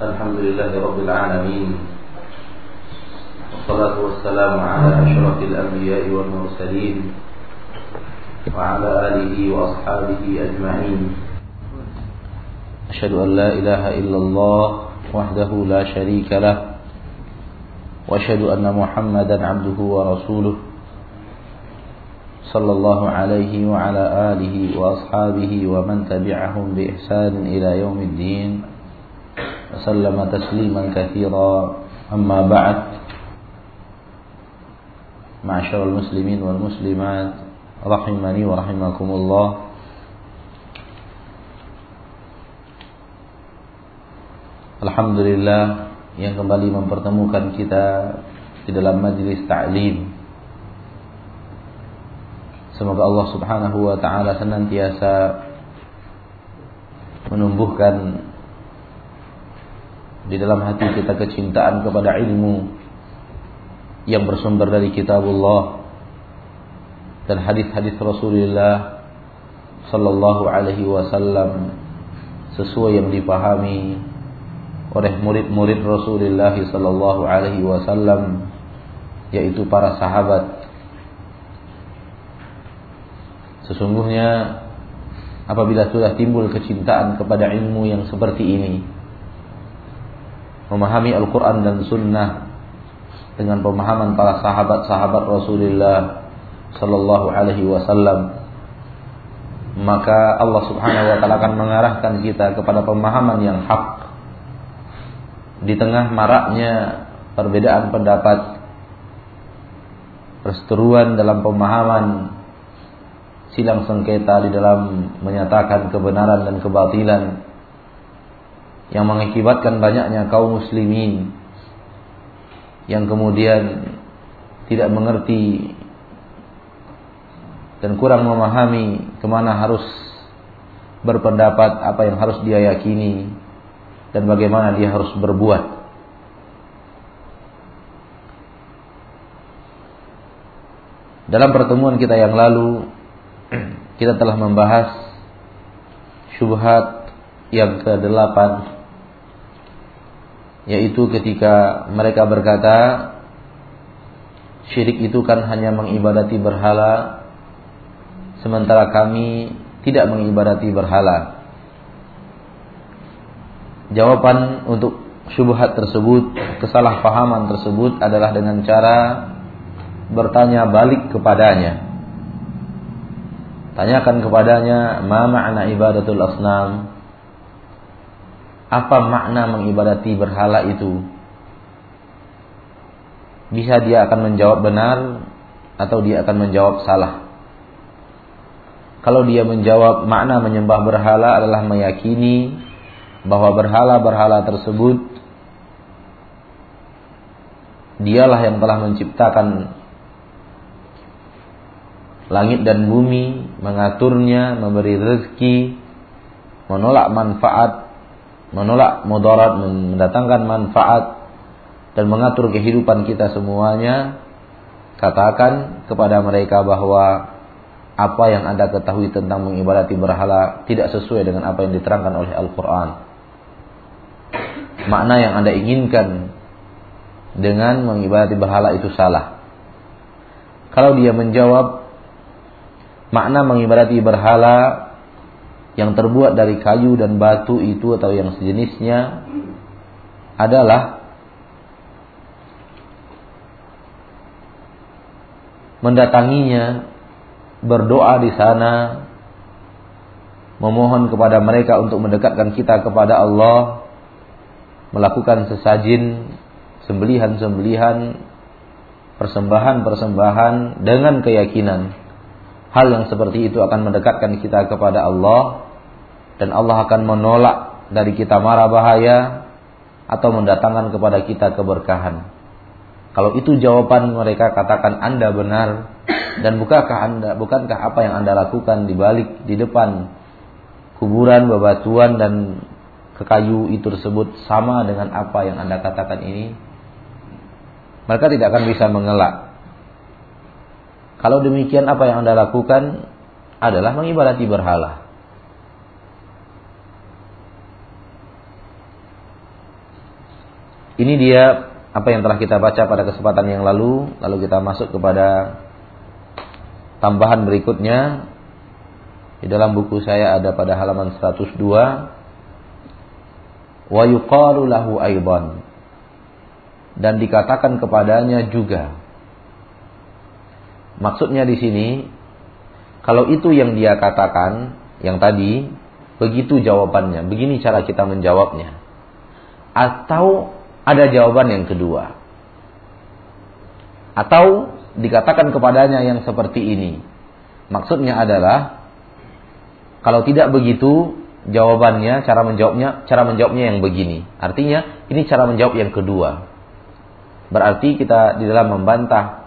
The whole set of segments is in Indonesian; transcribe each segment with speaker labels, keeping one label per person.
Speaker 1: الحمد لله رب العالمين والصلاة والسلام على أشرف الأنبياء والمرسلين وعلى آله وأصحابه أجمعين. أشهد أن لا إله إلا الله وحده لا شريك له وأشهد أن محمدا عبده ورسوله صلى الله عليه وعلى آله وأصحابه ومن تبعهم بإحسان إلى يوم الدين. وسلم تسليما كثيرا أما بعد معشر المسلمين والمسلمات رحمني ورحمكم الله Alhamdulillah yang kembali mempertemukan kita di dalam majlis ta'lim Semoga Allah Subhanahu wa taala senantiasa menumbuhkan di dalam hati kita kecintaan kepada ilmu yang bersumber dari kitabullah dan hadis-hadis Rasulullah sallallahu alaihi wasallam sesuai yang dipahami oleh murid-murid Rasulullah sallallahu alaihi wasallam yaitu para sahabat. Sesungguhnya apabila sudah timbul kecintaan kepada ilmu yang seperti ini Memahami Al-Quran dan Sunnah Dengan pemahaman para sahabat-sahabat Rasulullah Sallallahu alaihi wasallam Maka Allah subhanahu wa ta'ala akan mengarahkan kita kepada pemahaman yang hak. Di tengah maraknya perbedaan pendapat Perseteruan dalam pemahaman silang sengketa di dalam menyatakan kebenaran dan kebatilan yang mengakibatkan banyaknya kaum muslimin yang kemudian tidak mengerti dan kurang memahami ke mana harus berpendapat apa yang harus dia yakini dan bagaimana dia harus berbuat. Dalam pertemuan kita yang lalu kita telah membahas syubhat yang ke-8 yaitu ketika mereka berkata syirik itu kan hanya mengibadati berhala sementara kami tidak mengibadati berhala. Jawaban untuk syubhat tersebut, kesalahpahaman tersebut adalah dengan cara bertanya balik kepadanya. Tanyakan kepadanya, ma makna ibadatul asnam? Apa makna mengibadati berhala itu? Bisa dia akan menjawab benar atau dia akan menjawab salah. Kalau dia menjawab makna menyembah berhala adalah meyakini bahwa berhala-berhala tersebut dialah yang telah menciptakan langit dan bumi, mengaturnya, memberi rezeki, menolak manfaat, menolak mudarat, mendatangkan manfaat dan mengatur kehidupan kita semuanya, katakan kepada mereka bahwa apa yang Anda ketahui tentang mengibadati berhala tidak sesuai dengan apa yang diterangkan oleh Al-Qur'an. Makna yang Anda inginkan dengan mengibadati berhala itu salah. Kalau dia menjawab makna mengibadati berhala yang terbuat dari kayu dan batu itu atau yang sejenisnya adalah mendatanginya, berdoa di sana, memohon kepada mereka untuk mendekatkan kita kepada Allah, melakukan sesajin, sembelihan-sembelihan, persembahan-persembahan dengan keyakinan Hal yang seperti itu akan mendekatkan kita kepada Allah dan Allah akan menolak dari kita marah bahaya atau mendatangkan kepada kita keberkahan. Kalau itu jawaban mereka katakan Anda benar dan bukankah Anda bukankah apa yang Anda lakukan di balik di depan kuburan bebatuan dan kekayu itu tersebut sama dengan apa yang Anda katakan ini? Mereka tidak akan bisa mengelak kalau demikian apa yang Anda lakukan adalah mengibadati berhala. Ini dia apa yang telah kita baca pada kesempatan yang lalu, lalu kita masuk kepada tambahan berikutnya. Di dalam buku saya ada pada halaman 102 wa yuqalu lahu aidan dan dikatakan kepadanya juga. Maksudnya di sini kalau itu yang dia katakan yang tadi begitu jawabannya, begini cara kita menjawabnya. Atau ada jawaban yang kedua. Atau dikatakan kepadanya yang seperti ini. Maksudnya adalah kalau tidak begitu jawabannya, cara menjawabnya, cara menjawabnya yang begini. Artinya ini cara menjawab yang kedua. Berarti kita di dalam membantah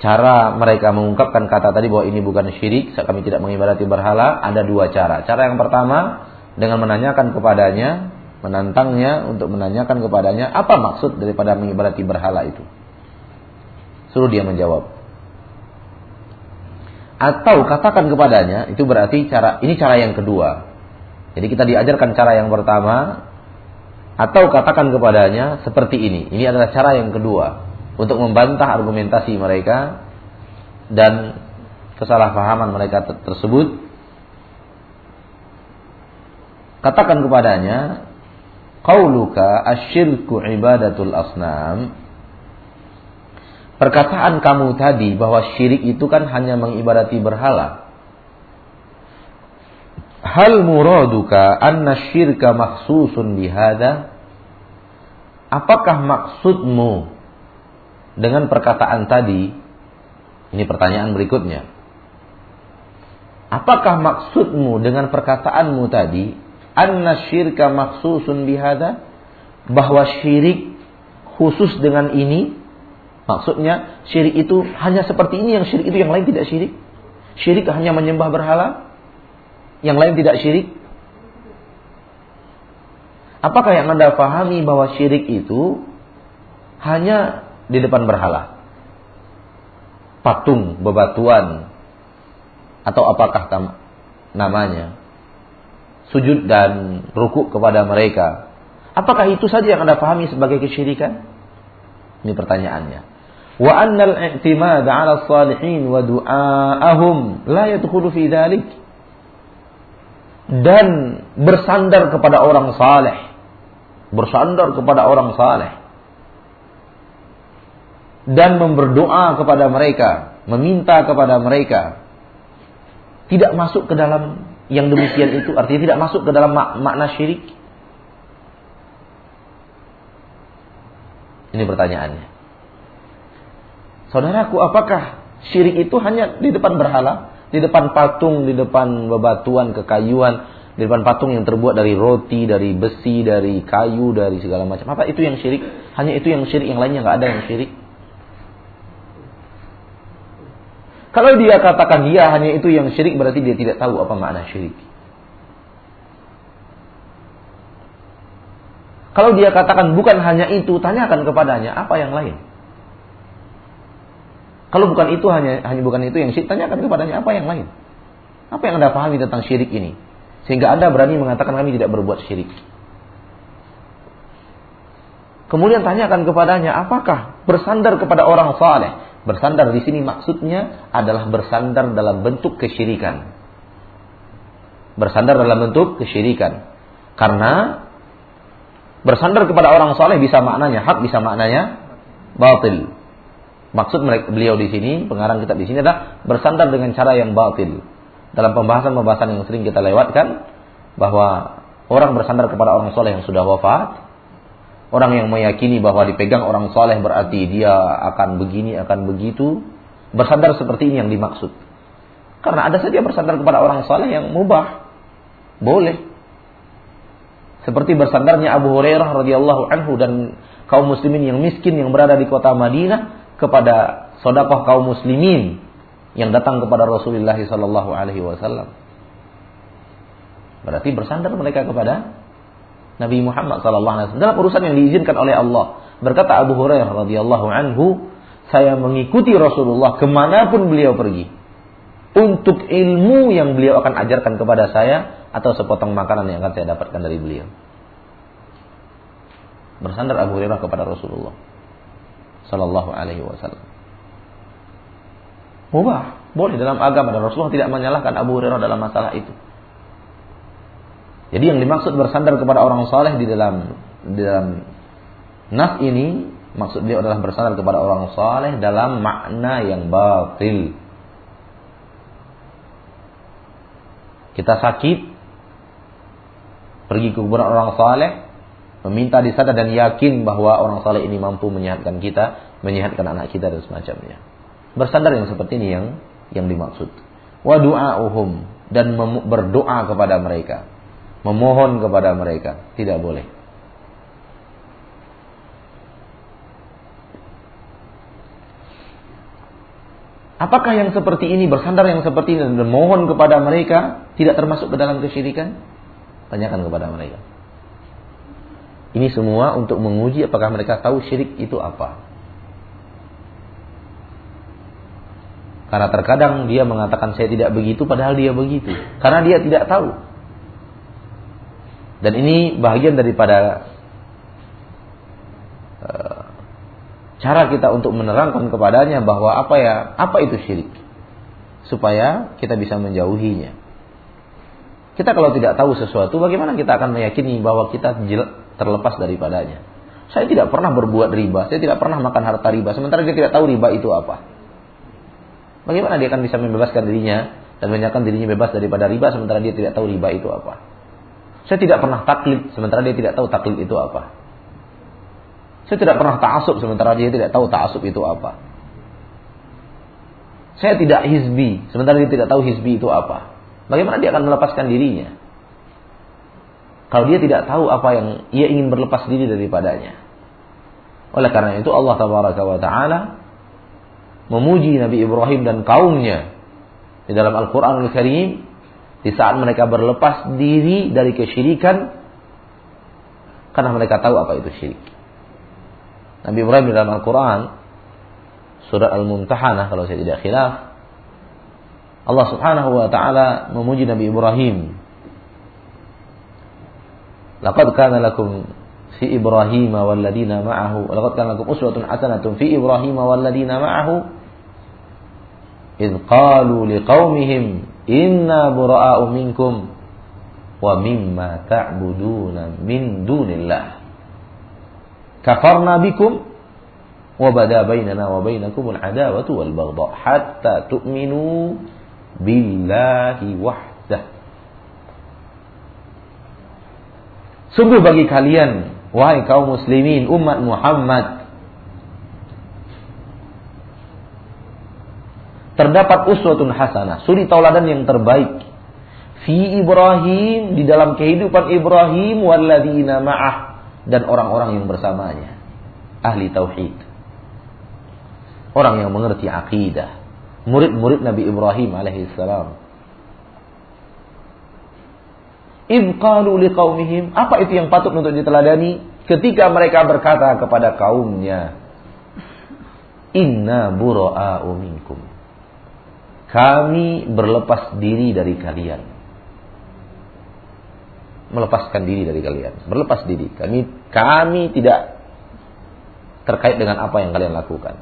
Speaker 1: cara mereka mengungkapkan kata tadi bahwa ini bukan syirik, kami tidak mengibadati berhala, ada dua cara. Cara yang pertama dengan menanyakan kepadanya, menantangnya untuk menanyakan kepadanya apa maksud daripada mengibadati berhala itu. Suruh dia menjawab. Atau katakan kepadanya, itu berarti cara ini cara yang kedua. Jadi kita diajarkan cara yang pertama, atau katakan kepadanya seperti ini. Ini adalah cara yang kedua untuk membantah argumentasi mereka dan kesalahpahaman mereka tersebut. Katakan kepadanya, qauluka asyirku ibadatul asnam Perkataan kamu tadi bahwa syirik itu kan hanya mengibadati berhala. Hal muraduka anna syirka maksusun bihada? Apakah maksudmu dengan perkataan tadi? Ini pertanyaan berikutnya. Apakah maksudmu dengan perkataanmu tadi? Anna syirka maksusun bihada? Bahwa syirik khusus dengan ini Maksudnya syirik itu hanya seperti ini, yang syirik itu yang lain tidak syirik. Syirik hanya menyembah berhala, yang lain tidak syirik. Apakah yang Anda pahami bahwa syirik itu hanya di depan berhala? Patung, bebatuan, atau apakah namanya? Sujud dan rukuk kepada mereka. Apakah itu saja yang Anda pahami sebagai kesyirikan? Ini pertanyaannya wa annal i'timad 'ala salihin wa du'aahum la yadkhulu fi dhalik dan bersandar kepada orang saleh bersandar kepada orang saleh dan memberdoa kepada mereka meminta kepada mereka tidak masuk ke dalam yang demikian itu artinya tidak masuk ke dalam mak makna syirik ini pertanyaannya Saudaraku, apakah syirik itu hanya di depan berhala? Di depan patung, di depan bebatuan, kekayuan, di depan patung yang terbuat dari roti, dari besi, dari kayu, dari segala macam. Apa itu yang syirik? Hanya itu yang syirik, yang lainnya nggak ada yang syirik. Kalau dia katakan dia hanya itu yang syirik, berarti dia tidak tahu apa makna syirik. Kalau dia katakan bukan hanya itu, tanyakan kepadanya apa yang lain. Kalau bukan itu hanya hanya bukan itu yang syirik, tanyakan kepadanya apa yang lain. Apa yang Anda pahami tentang syirik ini? Sehingga Anda berani mengatakan kami tidak berbuat syirik. Kemudian tanyakan kepadanya, apakah bersandar kepada orang saleh? Bersandar di sini maksudnya adalah bersandar dalam bentuk kesyirikan. Bersandar dalam bentuk kesyirikan. Karena bersandar kepada orang saleh bisa maknanya hak, bisa maknanya batil. Maksud beliau di sini, pengarang kitab di sini adalah bersandar dengan cara yang batil. Dalam pembahasan-pembahasan yang sering kita lewatkan bahwa orang bersandar kepada orang soleh yang sudah wafat, orang yang meyakini bahwa dipegang orang soleh berarti dia akan begini, akan begitu, bersandar seperti ini yang dimaksud. Karena ada saja bersandar kepada orang soleh yang mubah, boleh. Seperti bersandarnya Abu Hurairah radhiyallahu anhu dan kaum muslimin yang miskin yang berada di kota Madinah kepada sodakoh kaum muslimin yang datang kepada Rasulullah Wasallam. Berarti bersandar mereka kepada Nabi Muhammad Sallallahu Alaihi Wasallam dalam urusan yang diizinkan oleh Allah. Berkata Abu Hurairah radhiyallahu anhu, saya mengikuti Rasulullah ke mana pun beliau pergi untuk ilmu yang beliau akan ajarkan kepada saya atau sepotong makanan yang akan saya dapatkan dari beliau. Bersandar Abu Hurairah kepada Rasulullah sallallahu alaihi wasallam. Mubah, boleh dalam agama dan Rasulullah tidak menyalahkan Abu Hurairah dalam masalah itu. Jadi yang dimaksud bersandar kepada orang saleh di dalam di dalam nas ini maksud dia adalah bersandar kepada orang saleh dalam makna yang batil. Kita sakit pergi ke kuburan orang saleh meminta di sana dan yakin bahwa orang saleh ini mampu menyehatkan kita, menyehatkan anak kita dan semacamnya. Bersandar yang seperti ini yang yang dimaksud. Wa du'a'uhum dan berdoa kepada mereka memohon kepada mereka. Tidak boleh. Apakah yang seperti ini bersandar yang seperti ini dan memohon kepada mereka tidak termasuk ke dalam kesyirikan? Tanyakan kepada mereka. Ini semua untuk menguji apakah mereka tahu syirik itu apa. Karena terkadang dia mengatakan saya tidak begitu padahal dia begitu. Karena dia tidak tahu. Dan ini bagian daripada uh, cara kita untuk menerangkan kepadanya bahwa apa ya, apa itu syirik. Supaya kita bisa menjauhinya. Kita kalau tidak tahu sesuatu, bagaimana kita akan meyakini bahwa kita terlepas daripadanya? Saya tidak pernah berbuat riba, saya tidak pernah makan harta riba, sementara dia tidak tahu riba itu apa. Bagaimana dia akan bisa membebaskan dirinya dan menyatakan dirinya bebas daripada riba sementara dia tidak tahu riba itu apa? Saya tidak pernah taklid sementara dia tidak tahu taklid itu apa. Saya tidak pernah ta'asub sementara dia tidak tahu ta'asub itu apa. Saya tidak hizbi sementara dia tidak tahu hizbi itu apa. Bagaimana dia akan melepaskan dirinya? Kalau dia tidak tahu apa yang ia ingin berlepas diri daripadanya. Oleh karena itu Allah Taala memuji Nabi Ibrahim dan kaumnya di dalam Al-Qur'an Al-Karim di saat mereka berlepas diri dari kesyirikan karena mereka tahu apa itu syirik. Nabi Ibrahim dalam Al-Quran surah Al-Mumtahanah kalau saya tidak khilaf Allah Subhanahu wa taala memuji Nabi Ibrahim. Laqad kana lakum fi Ibrahim wal ladina ma'ahu laqad kana lakum uswatun hasanatun fi Ibrahim wal ladina ma'ahu idh qalu liqaumihim inna bura'u minkum wa mimma ta'buduna min dunillah. Kafarna bikum wa bada bainana wa bainakum al-adawatu wal baghdha hatta tu'minu billahi wahdah. Sungguh bagi kalian wahai kaum muslimin umat Muhammad terdapat uswatun hasanah, suri tauladan yang terbaik. Fi Ibrahim di dalam kehidupan Ibrahim walladzina ma'ah dan orang-orang yang bersamanya. Ahli tauhid. Orang yang mengerti akidah. Murid-murid Nabi Ibrahim alaihissalam. Ibqalu liqaumihim. Apa itu yang patut untuk diteladani? Ketika mereka berkata kepada kaumnya. Inna bura'a'u minkum kami berlepas diri dari kalian. Melepaskan diri dari kalian. Berlepas diri. Kami kami tidak terkait dengan apa yang kalian lakukan.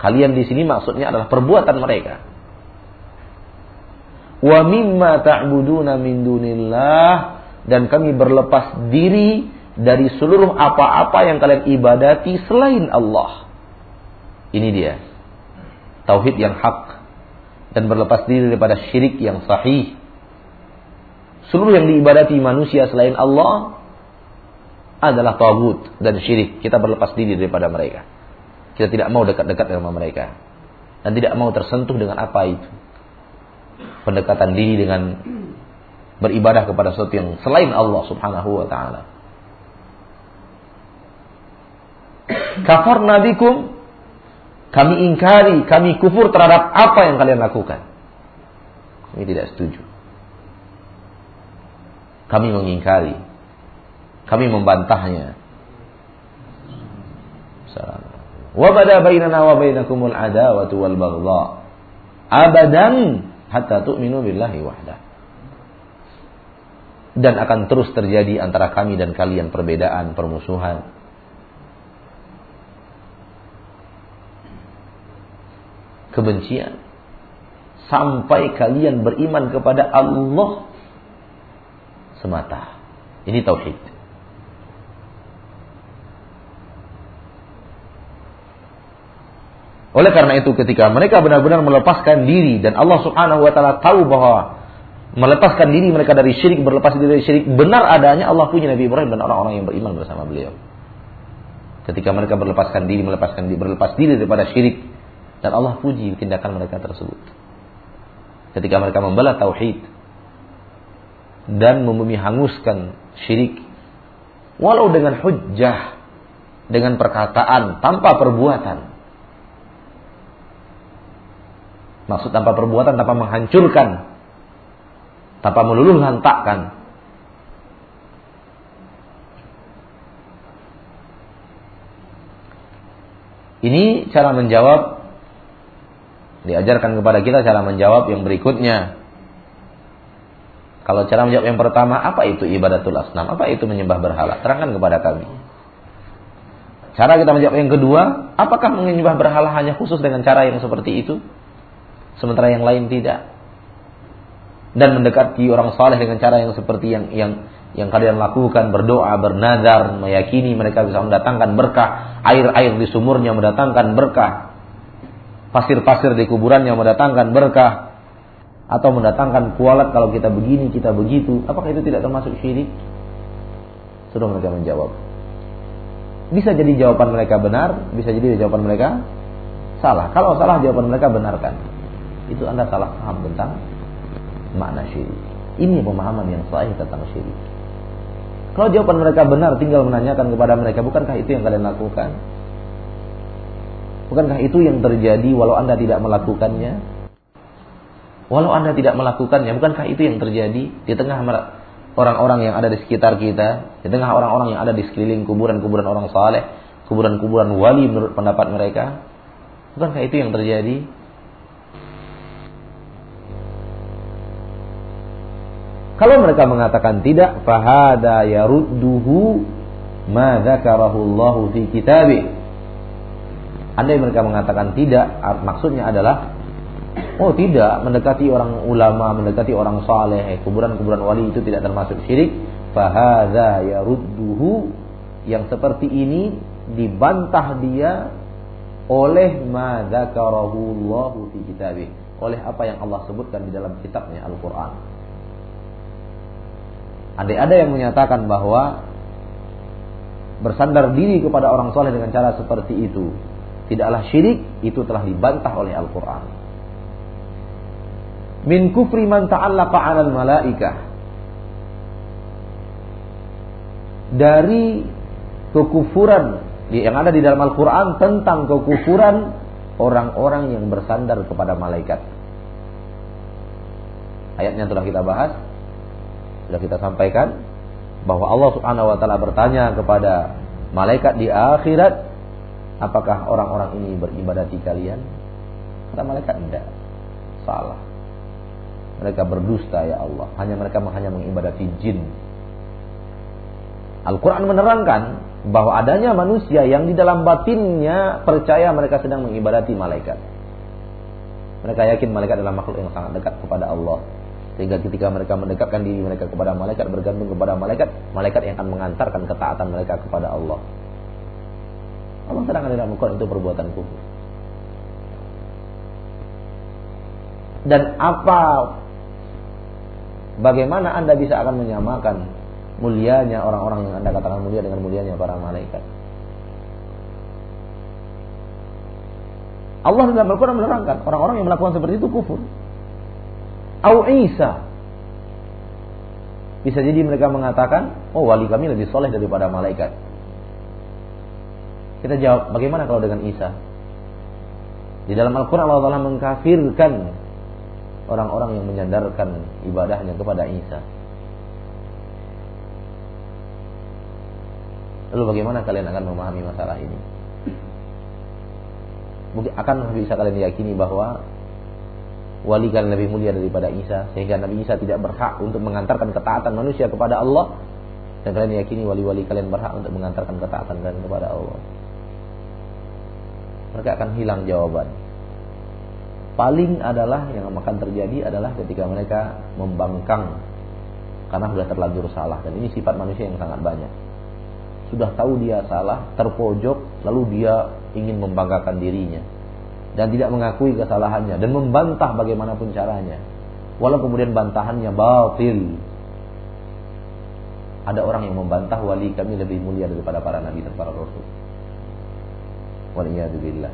Speaker 1: Kalian di sini maksudnya adalah perbuatan mereka. Wa mimma ta'buduna min dunillah dan kami berlepas diri dari seluruh apa-apa yang kalian ibadati selain Allah. Ini dia tauhid yang hak dan berlepas diri daripada syirik yang sahih. Seluruh yang diibadati manusia selain Allah adalah tauhid dan syirik. Kita berlepas diri daripada mereka. Kita tidak mau dekat-dekat dengan mereka dan tidak mau tersentuh dengan apa itu. Pendekatan diri dengan beribadah kepada sesuatu yang selain Allah Subhanahu wa taala. Kafar nabikum kami ingkari, kami kufur terhadap apa yang kalian lakukan. Kami tidak setuju. Kami mengingkari. Kami membantahnya. Wa bada bainana wa bainakumul adawatu wal baghdha. Abadan hatta tu'minu billahi wahda. dan akan terus terjadi antara kami dan kalian perbedaan, permusuhan. Kebencian sampai kalian beriman kepada Allah semata. Ini tauhid. Oleh karena itu ketika mereka benar-benar melepaskan diri dan Allah Subhanahu wa taala tahu bahwa melepaskan diri mereka dari syirik, berlepas diri dari syirik, benar adanya Allah punya Nabi Ibrahim dan orang-orang yang beriman bersama beliau. Ketika mereka berlepaskan diri, melepaskan diri, berlepas diri daripada syirik dan Allah puji tindakan mereka tersebut. Ketika mereka membela tauhid dan membumi hanguskan syirik walau dengan hujjah, dengan perkataan tanpa perbuatan. Maksud tanpa perbuatan, tanpa menghancurkan tanpa meluluh lantakkan. Ini cara menjawab diajarkan kepada kita cara menjawab yang berikutnya. Kalau cara menjawab yang pertama, apa itu ibadatul asnam? Apa itu menyembah berhala? Terangkan kepada kami. Cara kita menjawab yang kedua, apakah menyembah berhala hanya khusus dengan cara yang seperti itu? Sementara yang lain tidak dan mendekati orang saleh dengan cara yang seperti yang yang yang kalian lakukan berdoa, bernazar, meyakini mereka bisa mendatangkan berkah, air-air di sumurnya mendatangkan berkah, pasir-pasir di kuburannya mendatangkan berkah, atau mendatangkan kualat kalau kita begini, kita begitu, apakah itu tidak termasuk syirik? Sudah mereka menjawab. Bisa jadi jawaban mereka benar, bisa jadi jawaban mereka salah. Kalau salah jawaban mereka benarkan. Itu Anda salah paham tentang makna syirik. Ini pemahaman yang sahih tentang syirik. Kalau jawaban mereka benar, tinggal menanyakan kepada mereka, bukankah itu yang kalian lakukan? Bukankah itu yang terjadi walau Anda tidak melakukannya? Walau Anda tidak melakukannya, bukankah itu yang terjadi di tengah orang-orang yang ada di sekitar kita, di tengah orang-orang yang ada di sekeliling kuburan-kuburan orang saleh, kuburan-kuburan wali menurut pendapat mereka? Bukankah itu yang terjadi? Kalau mereka mengatakan tidak, fahada yarudduhu ma dzakarahu Allah fi kitabih. Andai mereka mengatakan tidak, maksudnya adalah oh tidak, mendekati orang ulama, mendekati orang saleh, kuburan-kuburan wali itu tidak termasuk syirik. Fahada yarudduhu yang seperti ini dibantah dia oleh ma dzakarahu Allah fi kitabih, oleh apa yang Allah sebutkan di dalam kitabnya Al-Qur'an. Ada ada yang menyatakan bahwa bersandar diri kepada orang soleh dengan cara seperti itu tidaklah syirik, itu telah dibantah oleh Al-Quran. Min kufri man ta'allaqa 'alal malaikah. Dari kekufuran yang ada di dalam Al-Quran tentang kekufuran orang-orang yang bersandar kepada malaikat. Ayatnya telah kita bahas sudah kita sampaikan bahwa Allah Subhanahu wa taala bertanya kepada malaikat di akhirat, apakah orang-orang ini beribadati kalian? Kata malaikat tidak. Salah. Mereka berdusta ya Allah. Hanya mereka hanya mengibadati jin. Al-Quran menerangkan bahwa adanya manusia yang di dalam batinnya percaya mereka sedang mengibadati malaikat. Mereka yakin malaikat adalah makhluk yang sangat dekat kepada Allah. Sehingga ketika mereka mendekatkan diri mereka kepada malaikat, bergantung kepada malaikat, malaikat yang akan mengantarkan ketaatan mereka kepada Allah. Allah sedang dalam Al-Quran itu perbuatan kufur. Dan apa bagaimana Anda bisa akan menyamakan mulianya orang-orang yang Anda katakan mulia dengan mulianya para malaikat? Allah dalam Al-Quran menerangkan orang-orang yang melakukan seperti itu kufur au Isa. Bisa jadi mereka mengatakan, oh wali kami lebih soleh daripada malaikat. Kita jawab, bagaimana kalau dengan Isa? Di dalam Al-Quran Allah Ta'ala mengkafirkan orang-orang yang menyandarkan ibadahnya kepada Isa. Lalu bagaimana kalian akan memahami masalah ini? Mungkin akan bisa kalian yakini bahwa wali kalian lebih mulia daripada Isa sehingga Nabi Isa tidak berhak untuk mengantarkan ketaatan manusia kepada Allah dan kalian yakini wali-wali kalian berhak untuk mengantarkan ketaatan kalian kepada Allah mereka akan hilang jawaban paling adalah yang akan terjadi adalah ketika mereka membangkang karena sudah terlanjur salah dan ini sifat manusia yang sangat banyak sudah tahu dia salah terpojok lalu dia ingin membanggakan dirinya dan tidak mengakui kesalahannya dan membantah bagaimanapun caranya. Walau kemudian bantahannya batil. Ada orang yang membantah wali kami lebih mulia daripada para nabi dan para rasul. Waliyadzubillah.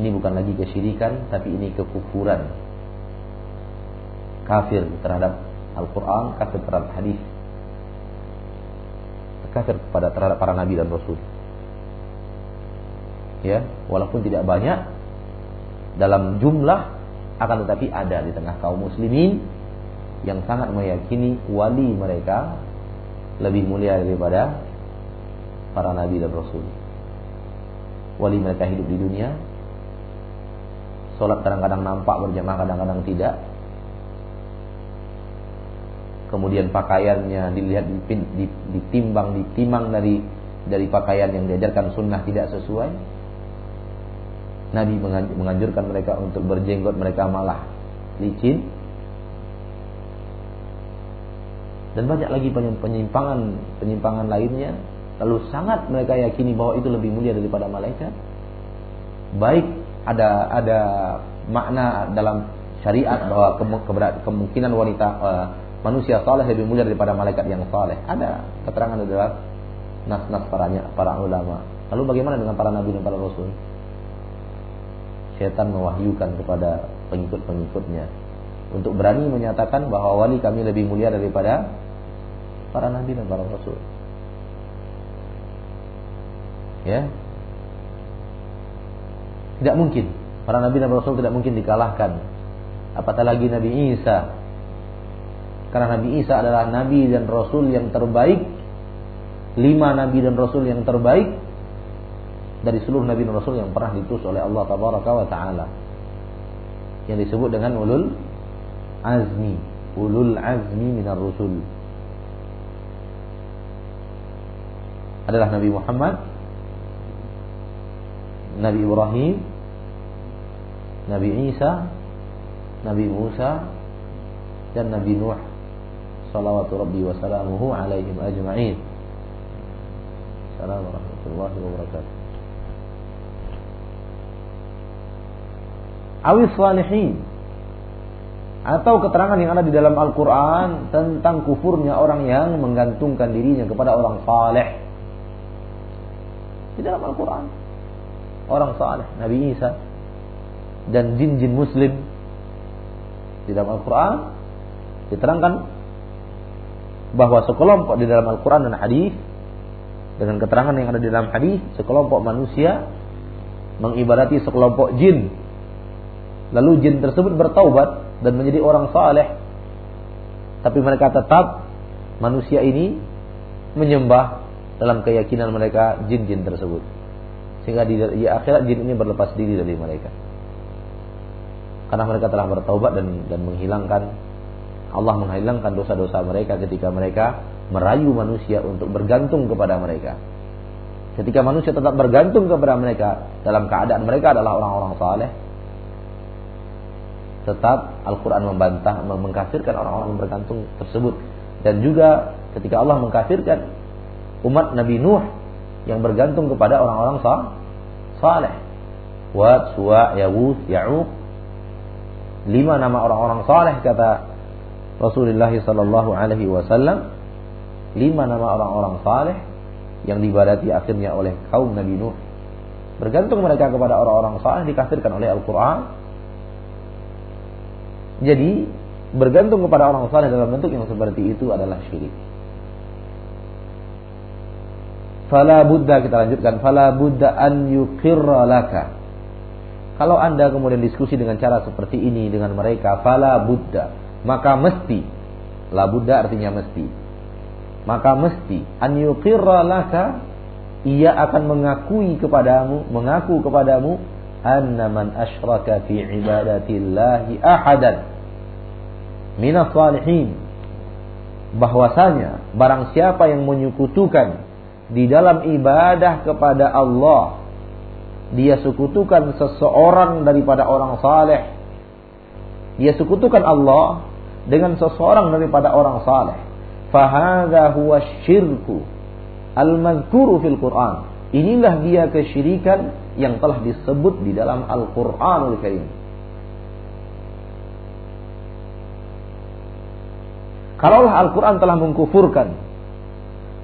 Speaker 1: Ini bukan lagi kesyirikan tapi ini kekufuran. Kafir terhadap Al-Qur'an, kafir terhadap hadis. Kafir kepada terhadap para nabi dan rasul ya walaupun tidak banyak dalam jumlah akan tetapi ada di tengah kaum muslimin yang sangat meyakini wali mereka lebih mulia daripada para nabi dan rasul. Wali mereka hidup di dunia, sholat kadang-kadang nampak berjamaah, kadang-kadang tidak. Kemudian pakaiannya dilihat ditimbang, ditimang dari dari pakaian yang diajarkan sunnah tidak sesuai. Nabi menganjurkan mereka untuk berjenggot mereka malah licin. Dan banyak lagi penyimpangan penyimpangan lainnya lalu sangat mereka yakini bahwa itu lebih mulia daripada malaikat baik ada ada makna dalam syariat bahwa kemungkinan wanita uh, manusia saleh lebih mulia daripada malaikat yang saleh. Ada keterangan adalah nas-nas para para ulama. Lalu bagaimana dengan para nabi dan para rasul? Setan mewahyukan kepada pengikut-pengikutnya. Untuk berani menyatakan bahwa wali kami lebih mulia daripada para nabi dan para rasul. Ya. Tidak mungkin para nabi dan rasul tidak mungkin dikalahkan. Apatah lagi Nabi Isa. Karena Nabi Isa adalah nabi dan rasul yang terbaik. Lima nabi dan rasul yang terbaik dari seluruh nabi dan rasul yang pernah diutus oleh Allah taala. Yang disebut dengan ulul azmi, ulul azmi minar rusul. Adalah Nabi Muhammad, Nabi Ibrahim, Nabi Isa, Nabi Musa, dan Nabi Nuh salawatu rabbi wa salamuhu alaihim ajma'in. Assalamualaikum warahmatullahi wabarakatuh. awis salihin atau keterangan yang ada di dalam Al-Quran tentang kufurnya orang yang menggantungkan dirinya kepada orang saleh di dalam Al-Quran orang saleh Nabi Isa dan jin-jin muslim di dalam Al-Quran diterangkan bahwa sekelompok di dalam Al-Quran dan hadis dengan keterangan yang ada di dalam hadis sekelompok manusia mengibadati sekelompok jin Lalu jin tersebut bertaubat dan menjadi orang saleh. Tapi mereka tetap manusia ini menyembah dalam keyakinan mereka jin-jin tersebut. Sehingga di, di akhirat jin ini berlepas diri dari mereka. Karena mereka telah bertaubat dan dan menghilangkan Allah menghilangkan dosa-dosa mereka ketika mereka merayu manusia untuk bergantung kepada mereka. Ketika manusia tetap bergantung kepada mereka dalam keadaan mereka adalah orang-orang saleh, tetap Al-Quran membantah, mengkafirkan orang-orang yang bergantung tersebut. Dan juga ketika Allah mengkafirkan umat Nabi Nuh yang bergantung kepada orang-orang saleh. Wad, Suwa, Yawud, Ya'ub. Lima nama orang-orang saleh kata Rasulullah sallallahu alaihi wasallam. Lima nama orang-orang saleh yang dibadati akhirnya oleh kaum Nabi Nuh. Bergantung mereka kepada orang-orang saleh dikafirkan oleh Al-Quran jadi bergantung kepada orang saleh dalam bentuk yang seperti itu adalah syirik. Fala buddha kita lanjutkan. Fala buddha an yuqirra laka. Kalau anda kemudian diskusi dengan cara seperti ini dengan mereka, fala buddha, maka mesti. La buddha artinya mesti. Maka mesti an yuqirra laka ia akan mengakui kepadamu, mengaku kepadamu anna man asyraka fi ibadatillahi ahadan minas salihin bahwasanya barang siapa yang menyekutukan di dalam ibadah kepada Allah dia sekutukan seseorang daripada orang saleh. Dia sekutukan Allah dengan seseorang daripada orang saleh. Fahadha huwa syirku al-madhkuru fil Quran. Inilah dia kesyirikan yang telah disebut di dalam Al-Qur'anul Karim. Kalaulah Al-Quran telah mengkufurkan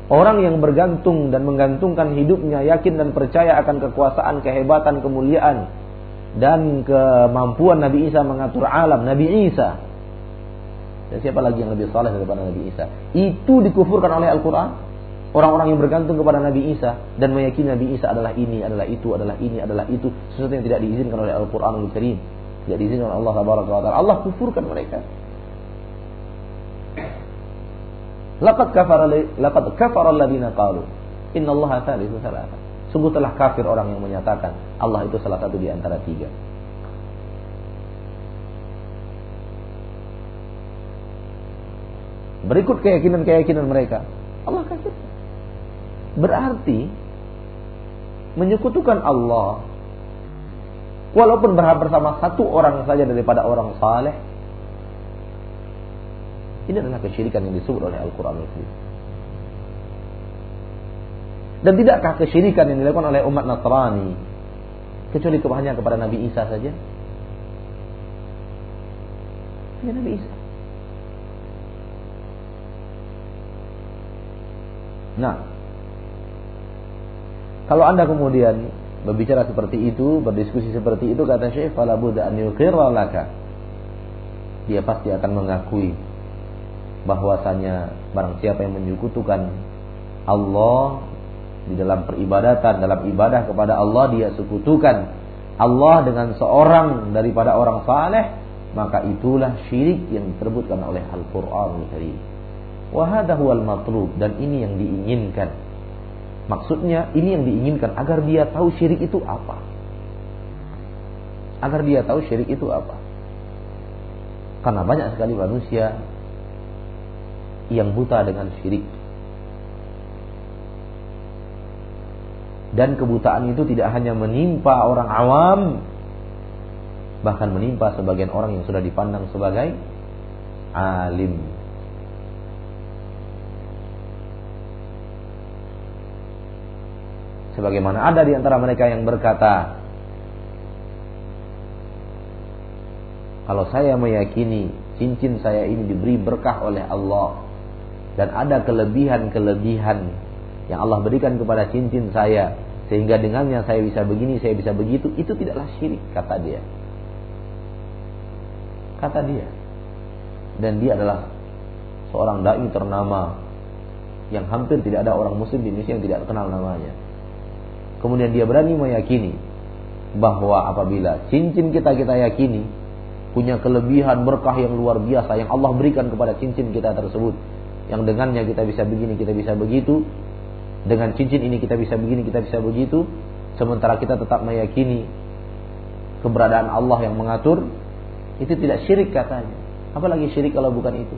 Speaker 1: orang yang bergantung dan menggantungkan hidupnya yakin dan percaya akan kekuasaan, kehebatan, kemuliaan dan kemampuan Nabi Isa mengatur alam, Nabi Isa. Dan siapa lagi yang lebih saleh daripada Nabi Isa? Itu dikufurkan oleh Al-Quran orang-orang yang bergantung kepada Nabi Isa dan meyakini Nabi Isa adalah ini, adalah itu, adalah ini, adalah itu, sesuatu yang tidak diizinkan oleh Al-Qur'anul Karim, tidak diizinkan oleh Allah Tabaraka wa taala. Allah kufurkan mereka. Laqad kafara laqad kafara alladziina qalu inna Allah thalithu thalatha. Sungguh telah kafir orang yang menyatakan Allah itu salah satu di antara tiga. Berikut keyakinan-keyakinan mereka. Allah kafir. Berarti menyekutukan Allah walaupun berharap bersama satu orang saja daripada orang saleh ini adalah kesyirikan yang disebut oleh Al-Quran Dan tidakkah kesyirikan yang dilakukan oleh umat Nasrani kecuali hanya kepada Nabi Isa saja? Hanya Nabi Isa. Nah, kalau Anda kemudian berbicara seperti itu, berdiskusi seperti itu, kata Syekh, fala budda an laka. Dia pasti akan mengakui bahwasanya barang siapa yang menyekutukan Allah di dalam peribadatan, dalam ibadah kepada Allah dia sekutukan Allah dengan seorang daripada orang saleh, maka itulah syirik yang disebutkan oleh Al-Qur'an Karim. Wahada huwal matlub dan ini yang diinginkan Maksudnya ini yang diinginkan agar dia tahu syirik itu apa. Agar dia tahu syirik itu apa. Karena banyak sekali manusia yang buta dengan syirik. Dan kebutaan itu tidak hanya menimpa orang awam, bahkan menimpa sebagian orang yang sudah dipandang sebagai alim. Sebagaimana ada di antara mereka yang berkata, kalau saya meyakini cincin saya ini diberi berkah oleh Allah dan ada kelebihan-kelebihan yang Allah berikan kepada cincin saya sehingga dengannya saya bisa begini, saya bisa begitu, itu tidaklah syirik kata dia. Kata dia. Dan dia adalah seorang dai ternama yang hampir tidak ada orang muslim di Indonesia yang tidak kenal namanya. Kemudian dia berani meyakini bahwa apabila cincin kita kita yakini punya kelebihan berkah yang luar biasa yang Allah berikan kepada cincin kita tersebut yang dengannya kita bisa begini kita bisa begitu. Dengan cincin ini kita bisa begini kita bisa begitu. Sementara kita tetap meyakini keberadaan Allah yang mengatur itu tidak syirik katanya. Apalagi syirik kalau bukan itu.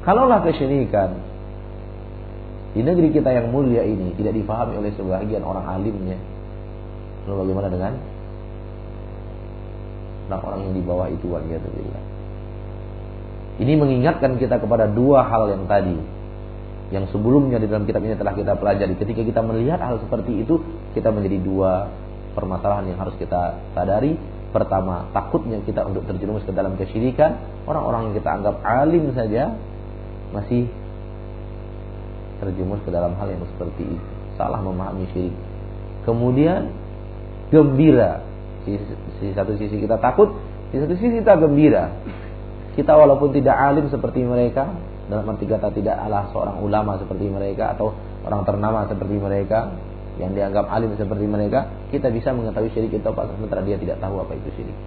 Speaker 1: Kalaulah kesyirikan di negeri kita yang mulia ini tidak difahami oleh sebagian orang alimnya. Lalu bagaimana dengan? Orang-orang yang di bawah itu waliyadzubillah. Ini mengingatkan kita kepada dua hal yang tadi yang sebelumnya di dalam kitab ini telah kita pelajari. Ketika kita melihat hal seperti itu, kita menjadi dua permasalahan yang harus kita sadari. Pertama, takutnya kita untuk terjerumus ke dalam kesyirikan. Orang-orang yang kita anggap alim saja masih terjerumus ke dalam hal yang seperti itu. Salah memahami syirik. Kemudian gembira. Di, satu sisi kita takut, di satu sisi kita gembira. Kita walaupun tidak alim seperti mereka, dalam arti kata tidak adalah seorang ulama seperti mereka atau orang ternama seperti mereka yang dianggap alim seperti mereka, kita bisa mengetahui syirik itu apa sementara dia tidak tahu apa itu syirik.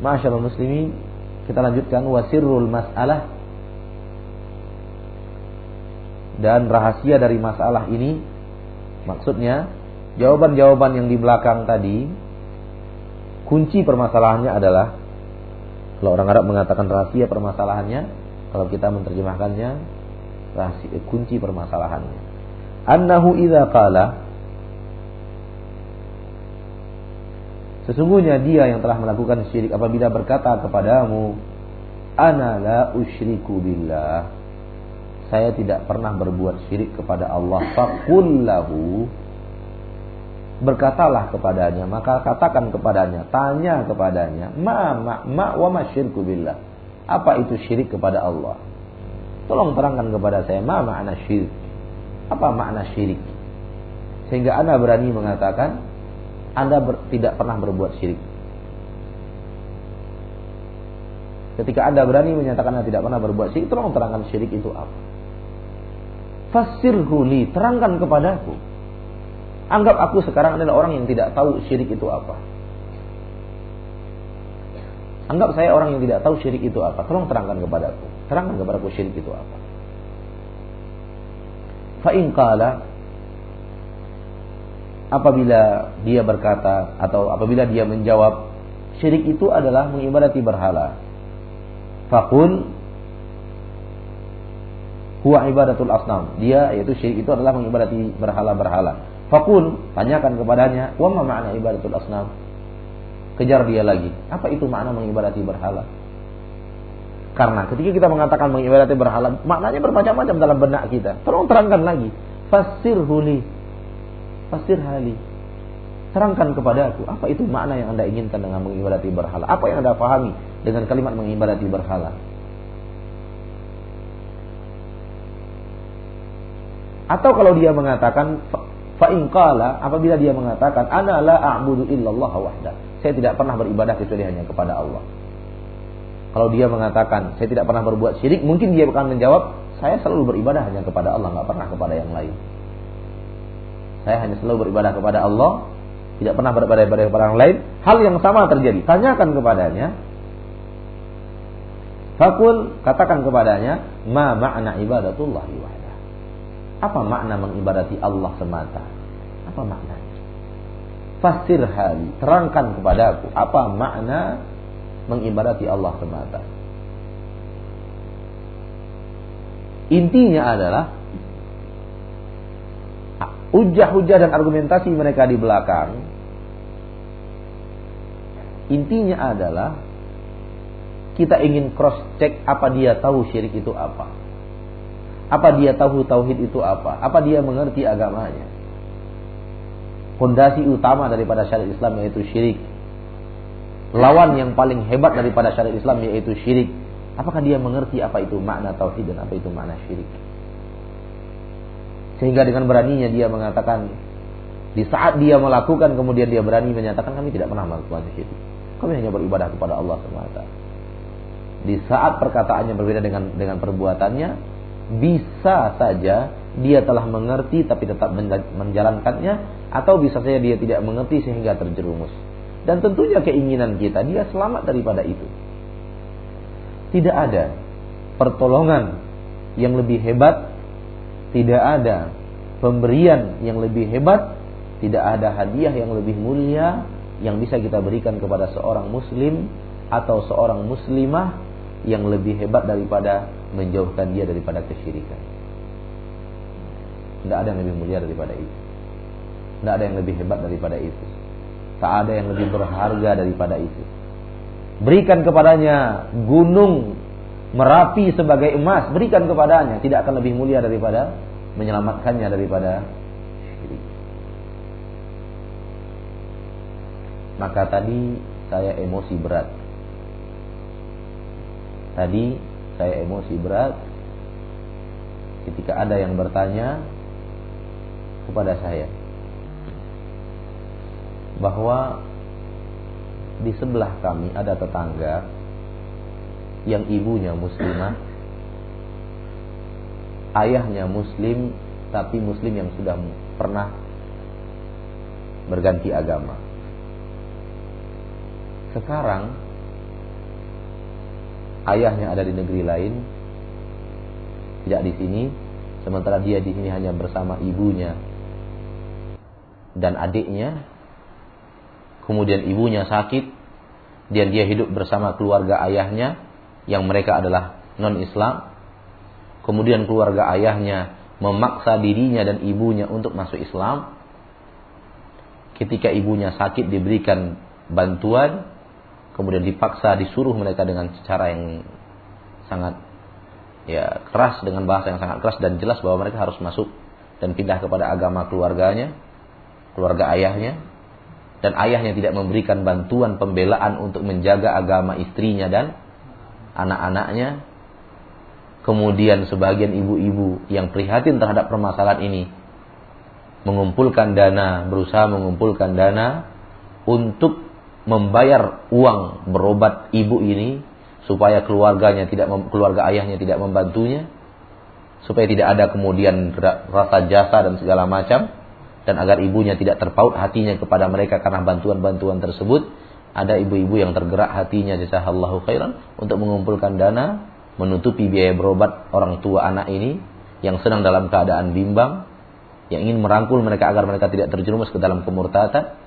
Speaker 1: Masyaallah muslimin kita lanjutkan wasirul mas'alah dan rahasia dari masalah ini maksudnya jawaban-jawaban yang di belakang tadi kunci permasalahannya adalah kalau orang Arab mengatakan rahasia permasalahannya kalau kita menerjemahkannya rahasia kunci permasalahannya annahu idza qala Sesungguhnya dia yang telah melakukan syirik apabila berkata kepadamu, Ana la usyriku billah. Saya tidak pernah berbuat syirik kepada Allah. Fakullahu. Berkatalah kepadanya, maka katakan kepadanya, tanya kepadanya, ma ma ma wa ma syirku billah. Apa itu syirik kepada Allah? Tolong terangkan kepada saya, ma makna syirik? Apa makna syirik? Sehingga Anda berani mengatakan, anda ber, tidak pernah berbuat syirik. Ketika Anda berani menyatakan Anda tidak pernah berbuat syirik, tolong terangkan syirik itu apa. Fasirhu li, terangkan kepadaku. Anggap aku sekarang adalah orang yang tidak tahu syirik itu apa. Anggap saya orang yang tidak tahu syirik itu apa. Tolong terangkan kepadaku. Terangkan kepadaku syirik itu apa. Fa'in qala apabila dia berkata atau apabila dia menjawab syirik itu adalah mengibadati berhala. Fakul huwa ibadatul asnam. Dia yaitu syirik itu adalah mengibadati berhala-berhala. Fakul tanyakan kepadanya, "Wa ma makna ibadatul asnam?" Kejar dia lagi. Apa itu makna mengibadati berhala? Karena ketika kita mengatakan mengibadati berhala, maknanya bermacam-macam dalam benak kita. Tolong terangkan lagi. Fasir huli Fasir hali. Terangkan kepada aku, apa itu makna yang Anda inginkan dengan mengibadati berhala? Apa yang Anda pahami dengan kalimat mengibadati berhala? Atau kalau dia mengatakan qala apabila dia mengatakan ana la a'budu illallah wahda. Saya tidak pernah beribadah kecuali hanya kepada Allah. Kalau dia mengatakan saya tidak pernah berbuat syirik, mungkin dia akan menjawab saya selalu beribadah hanya kepada Allah, nggak pernah kepada yang lain. Saya hanya selalu beribadah kepada Allah, tidak pernah beribadah kepada orang lain. Hal yang sama terjadi. Tanyakan kepadanya. Fakul katakan kepadanya, ma makna ibadatullah wahda. Apa makna mengibadati Allah semata? Apa maknanya? Fasir hali, terangkan kepadaku apa makna mengibadati Allah semata. Intinya adalah hujah-hujah dan argumentasi mereka di belakang intinya adalah kita ingin cross check apa dia tahu syirik itu apa apa dia tahu tauhid itu apa? Apa dia mengerti agamanya? Fondasi utama daripada syariat Islam yaitu syirik. Lawan yang paling hebat daripada syariat Islam yaitu syirik. Apakah dia mengerti apa itu makna tauhid dan apa itu makna syirik? Sehingga dengan beraninya dia mengatakan di saat dia melakukan kemudian dia berani menyatakan kami tidak pernah melakukan syirik. Kami hanya beribadah kepada Allah semata. Di saat perkataannya berbeda dengan dengan perbuatannya, bisa saja dia telah mengerti tapi tetap menjalankannya atau bisa saja dia tidak mengerti sehingga terjerumus. Dan tentunya keinginan kita dia selamat daripada itu. Tidak ada pertolongan yang lebih hebat tidak ada pemberian yang lebih hebat, tidak ada hadiah yang lebih mulia yang bisa kita berikan kepada seorang muslim atau seorang muslimah yang lebih hebat daripada menjauhkan dia daripada kesyirikan. Tidak ada yang lebih mulia daripada itu. Tidak ada yang lebih hebat daripada itu. Tak ada yang lebih berharga daripada itu. Berikan kepadanya gunung Merapi sebagai emas, berikan kepadanya, tidak akan lebih mulia daripada menyelamatkannya daripada syirik. Maka tadi saya emosi berat. Tadi saya emosi berat ketika ada yang bertanya kepada saya bahwa di sebelah kami ada tetangga yang ibunya muslimah, ayahnya muslim tapi muslim yang sudah pernah berganti agama. Sekarang ayahnya ada di negeri lain, tidak di sini, sementara dia di sini hanya bersama ibunya dan adiknya. Kemudian ibunya sakit dan dia hidup bersama keluarga ayahnya yang mereka adalah non-Islam. Kemudian keluarga ayahnya memaksa dirinya dan ibunya untuk masuk Islam. Ketika ibunya sakit diberikan bantuan, kemudian dipaksa disuruh mereka dengan cara yang sangat ya keras dengan bahasa yang sangat keras dan jelas bahwa mereka harus masuk dan pindah kepada agama keluarganya, keluarga ayahnya dan ayahnya tidak memberikan bantuan pembelaan untuk menjaga agama istrinya dan anak-anaknya. Kemudian sebagian ibu-ibu yang prihatin terhadap permasalahan ini mengumpulkan dana, berusaha mengumpulkan dana untuk membayar uang berobat ibu ini supaya keluarganya tidak keluarga ayahnya tidak membantunya supaya tidak ada kemudian rasa jasa dan segala macam dan agar ibunya tidak terpaut hatinya kepada mereka karena bantuan-bantuan tersebut ada ibu-ibu yang tergerak hatinya jazakallahu khairan untuk mengumpulkan dana menutupi biaya berobat orang tua anak ini yang sedang dalam keadaan bimbang yang ingin merangkul mereka agar mereka tidak terjerumus ke dalam kemurtatan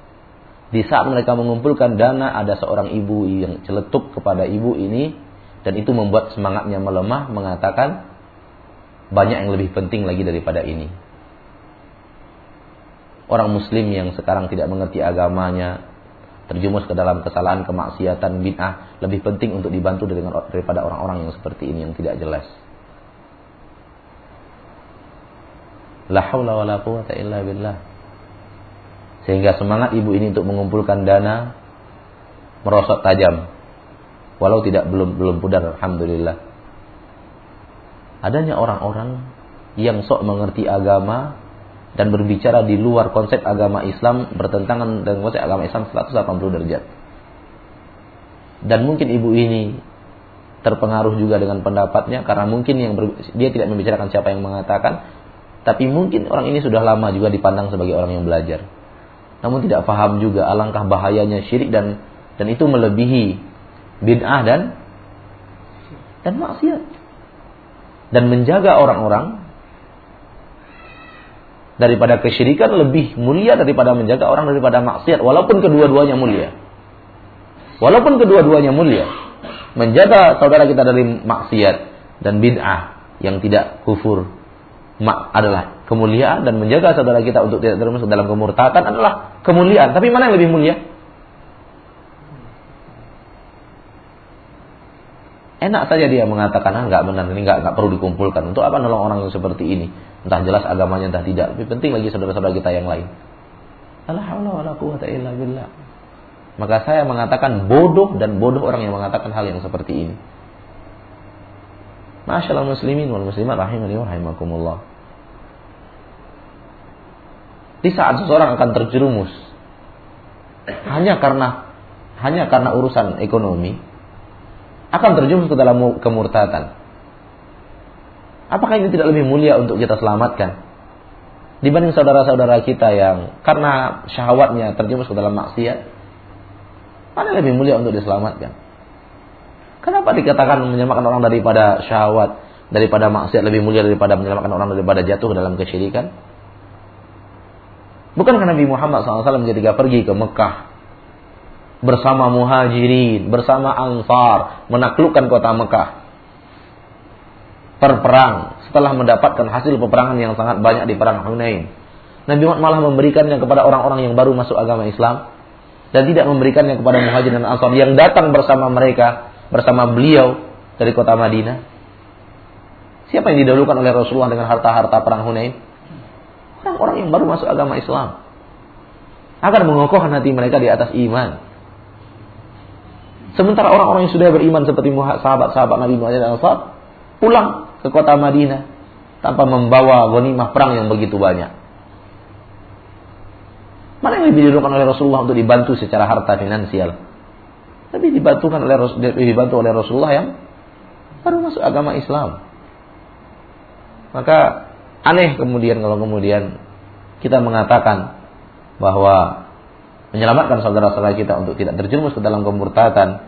Speaker 1: di saat mereka mengumpulkan dana ada seorang ibu yang celetuk kepada ibu ini dan itu membuat semangatnya melemah mengatakan banyak yang lebih penting lagi daripada ini. Orang muslim yang sekarang tidak mengerti agamanya, terjumus ke dalam kesalahan, kemaksiatan, bid'ah, lebih penting untuk dibantu daripada orang-orang yang seperti ini yang tidak jelas. La haula wala quwata illa billah. Sehingga semangat ibu ini untuk mengumpulkan dana merosot tajam. Walau tidak belum belum pudar alhamdulillah. Adanya orang-orang yang sok mengerti agama dan berbicara di luar konsep agama Islam bertentangan dengan konsep agama Islam 180 derajat. Dan mungkin ibu ini terpengaruh juga dengan pendapatnya karena mungkin yang ber, dia tidak membicarakan siapa yang mengatakan tapi mungkin orang ini sudah lama juga dipandang sebagai orang yang belajar. Namun tidak paham juga alangkah bahayanya syirik dan dan itu melebihi bid'ah dan dan maksiat. Dan menjaga orang-orang daripada kesyirikan lebih mulia daripada menjaga orang daripada maksiat walaupun kedua-duanya mulia. Walaupun kedua-duanya mulia. Menjaga saudara kita dari maksiat dan bid'ah yang tidak kufur adalah kemuliaan dan menjaga saudara kita untuk tidak termasuk dalam kemurtatan adalah kemuliaan. Tapi mana yang lebih mulia? Enak saja dia mengatakan ah nggak benar ini nggak nggak perlu dikumpulkan. Untuk apa nolong orang yang seperti ini? Entah jelas agamanya entah tidak. Lebih penting lagi saudara-saudara kita yang lain. Maka saya mengatakan bodoh dan bodoh orang yang mengatakan hal yang seperti ini. Masyaallah muslimin wal muslimat rahimani wa rahimakumullah. Di saat seseorang akan terjerumus hanya karena hanya karena urusan ekonomi akan terjerumus ke dalam kemurtatan. Apakah ini tidak lebih mulia untuk kita selamatkan? Dibanding saudara-saudara kita yang karena syahwatnya terjerumus ke dalam maksiat, mana lebih mulia untuk diselamatkan? Kenapa dikatakan menyelamatkan orang daripada syahwat, daripada maksiat lebih mulia daripada menyelamatkan orang daripada jatuh dalam kesyirikan? Bukan karena Nabi Muhammad SAW ketika pergi ke Mekah bersama muhajirin, bersama ansar, menaklukkan kota Mekah berperang setelah mendapatkan hasil peperangan yang sangat banyak di perang Hunain. Nabi Muhammad malah memberikannya kepada orang-orang yang baru masuk agama Islam dan tidak memberikannya kepada muhajir dan ansar yang datang bersama mereka bersama beliau dari kota Madinah. Siapa yang didahulukan oleh Rasulullah dengan harta-harta perang Hunain? Orang-orang yang baru masuk agama Islam. Agar mengokohkan hati mereka di atas iman. Sementara orang-orang yang sudah beriman seperti sahabat-sahabat Nabi Muhammad Ansar pulang ke kota Madinah tanpa membawa ghanimah perang yang begitu banyak. Mana yang lebih dilakukan oleh Rasulullah untuk dibantu secara harta finansial? Tapi dibantu oleh Rasulullah yang baru masuk agama Islam. Maka aneh kemudian kalau kemudian kita mengatakan bahwa menyelamatkan saudara-saudara kita untuk tidak terjerumus ke dalam kemurtatan,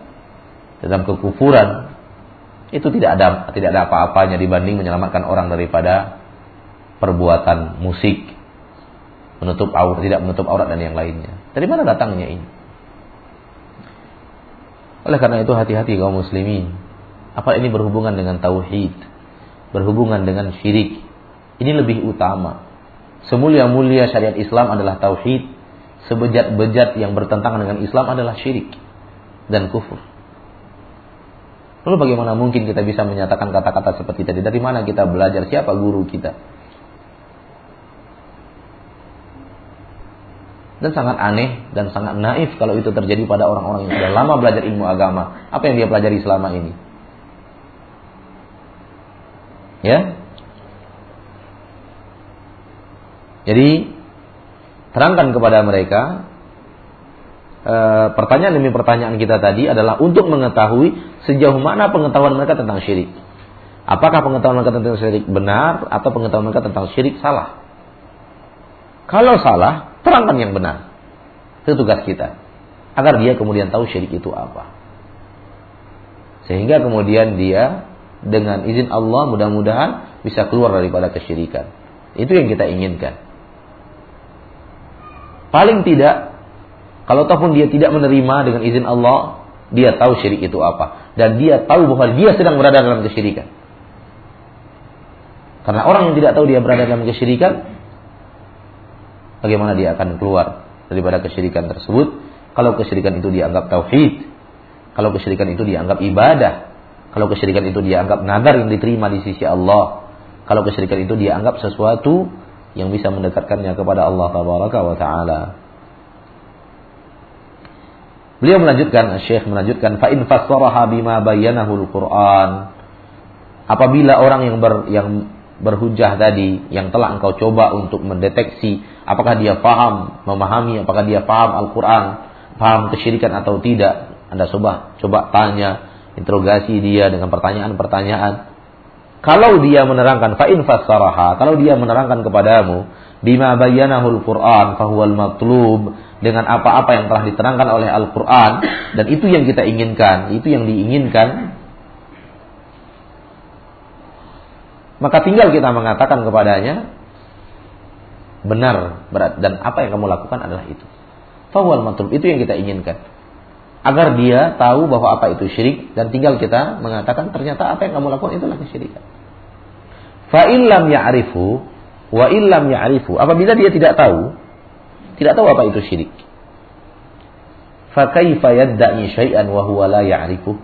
Speaker 1: dalam kekufuran, itu tidak ada tidak ada apa-apanya dibanding menyelamatkan orang daripada perbuatan musik, menutup aurat, tidak menutup aurat dan yang lainnya. Dari mana datangnya ini? Oleh karena itu hati-hati kaum muslimin. Apa ini berhubungan dengan tauhid? Berhubungan dengan syirik. Ini lebih utama. Semulia-mulia syariat Islam adalah tauhid. Sebejat-bejat yang bertentangan dengan Islam adalah syirik dan kufur. Lalu bagaimana mungkin kita bisa menyatakan kata-kata seperti tadi? Dari mana kita belajar? Siapa guru kita? Dan sangat aneh dan sangat naif kalau itu terjadi pada orang-orang yang sudah lama belajar ilmu agama. Apa yang dia pelajari selama ini? Ya, Jadi terangkan kepada mereka e, pertanyaan demi pertanyaan kita tadi adalah untuk mengetahui sejauh mana pengetahuan mereka tentang syirik. Apakah pengetahuan mereka tentang syirik benar atau pengetahuan mereka tentang syirik salah? Kalau salah, terangkan yang benar. Itu tugas kita. Agar dia kemudian tahu syirik itu apa. Sehingga kemudian dia dengan izin Allah mudah-mudahan bisa keluar daripada kesyirikan. Itu yang kita inginkan. Paling tidak, kalau ataupun dia tidak menerima dengan izin Allah, dia tahu syirik itu apa. Dan dia tahu bahwa dia sedang berada dalam kesyirikan. Karena orang yang tidak tahu dia berada dalam kesyirikan, bagaimana dia akan keluar daripada kesyirikan tersebut? Kalau kesyirikan itu dianggap tauhid, kalau kesyirikan itu dianggap ibadah, kalau kesyirikan itu dianggap nadar yang diterima di sisi Allah, kalau kesyirikan itu dianggap sesuatu yang bisa mendekatkannya kepada Allah tabaraka wa taala. Beliau melanjutkan, Syekh melanjutkan, fa in fassaraha bima al-Qur'an. Apabila orang yang ber, yang berhujah tadi yang telah engkau coba untuk mendeteksi apakah dia paham, memahami apakah dia paham Al-Qur'an, paham kesyirikan atau tidak, Anda coba coba tanya, interogasi dia dengan pertanyaan-pertanyaan kalau dia menerangkan fa in kalau dia menerangkan kepadamu bima bayyanahul Qur'an fahuwal matlub dengan apa-apa yang telah diterangkan oleh Al-Qur'an dan itu yang kita inginkan, itu yang diinginkan maka tinggal kita mengatakan kepadanya benar berat dan apa yang kamu lakukan adalah itu. Fahuwal matlub itu yang kita inginkan agar dia tahu bahwa apa itu syirik dan tinggal kita mengatakan ternyata apa yang kamu lakukan itulah kesyirikan. Fa illam ya'rifu wa illam ya'rifu apabila dia tidak tahu tidak tahu apa itu syirik. Fa kaifa syai'an wa huwa la ya'rifu?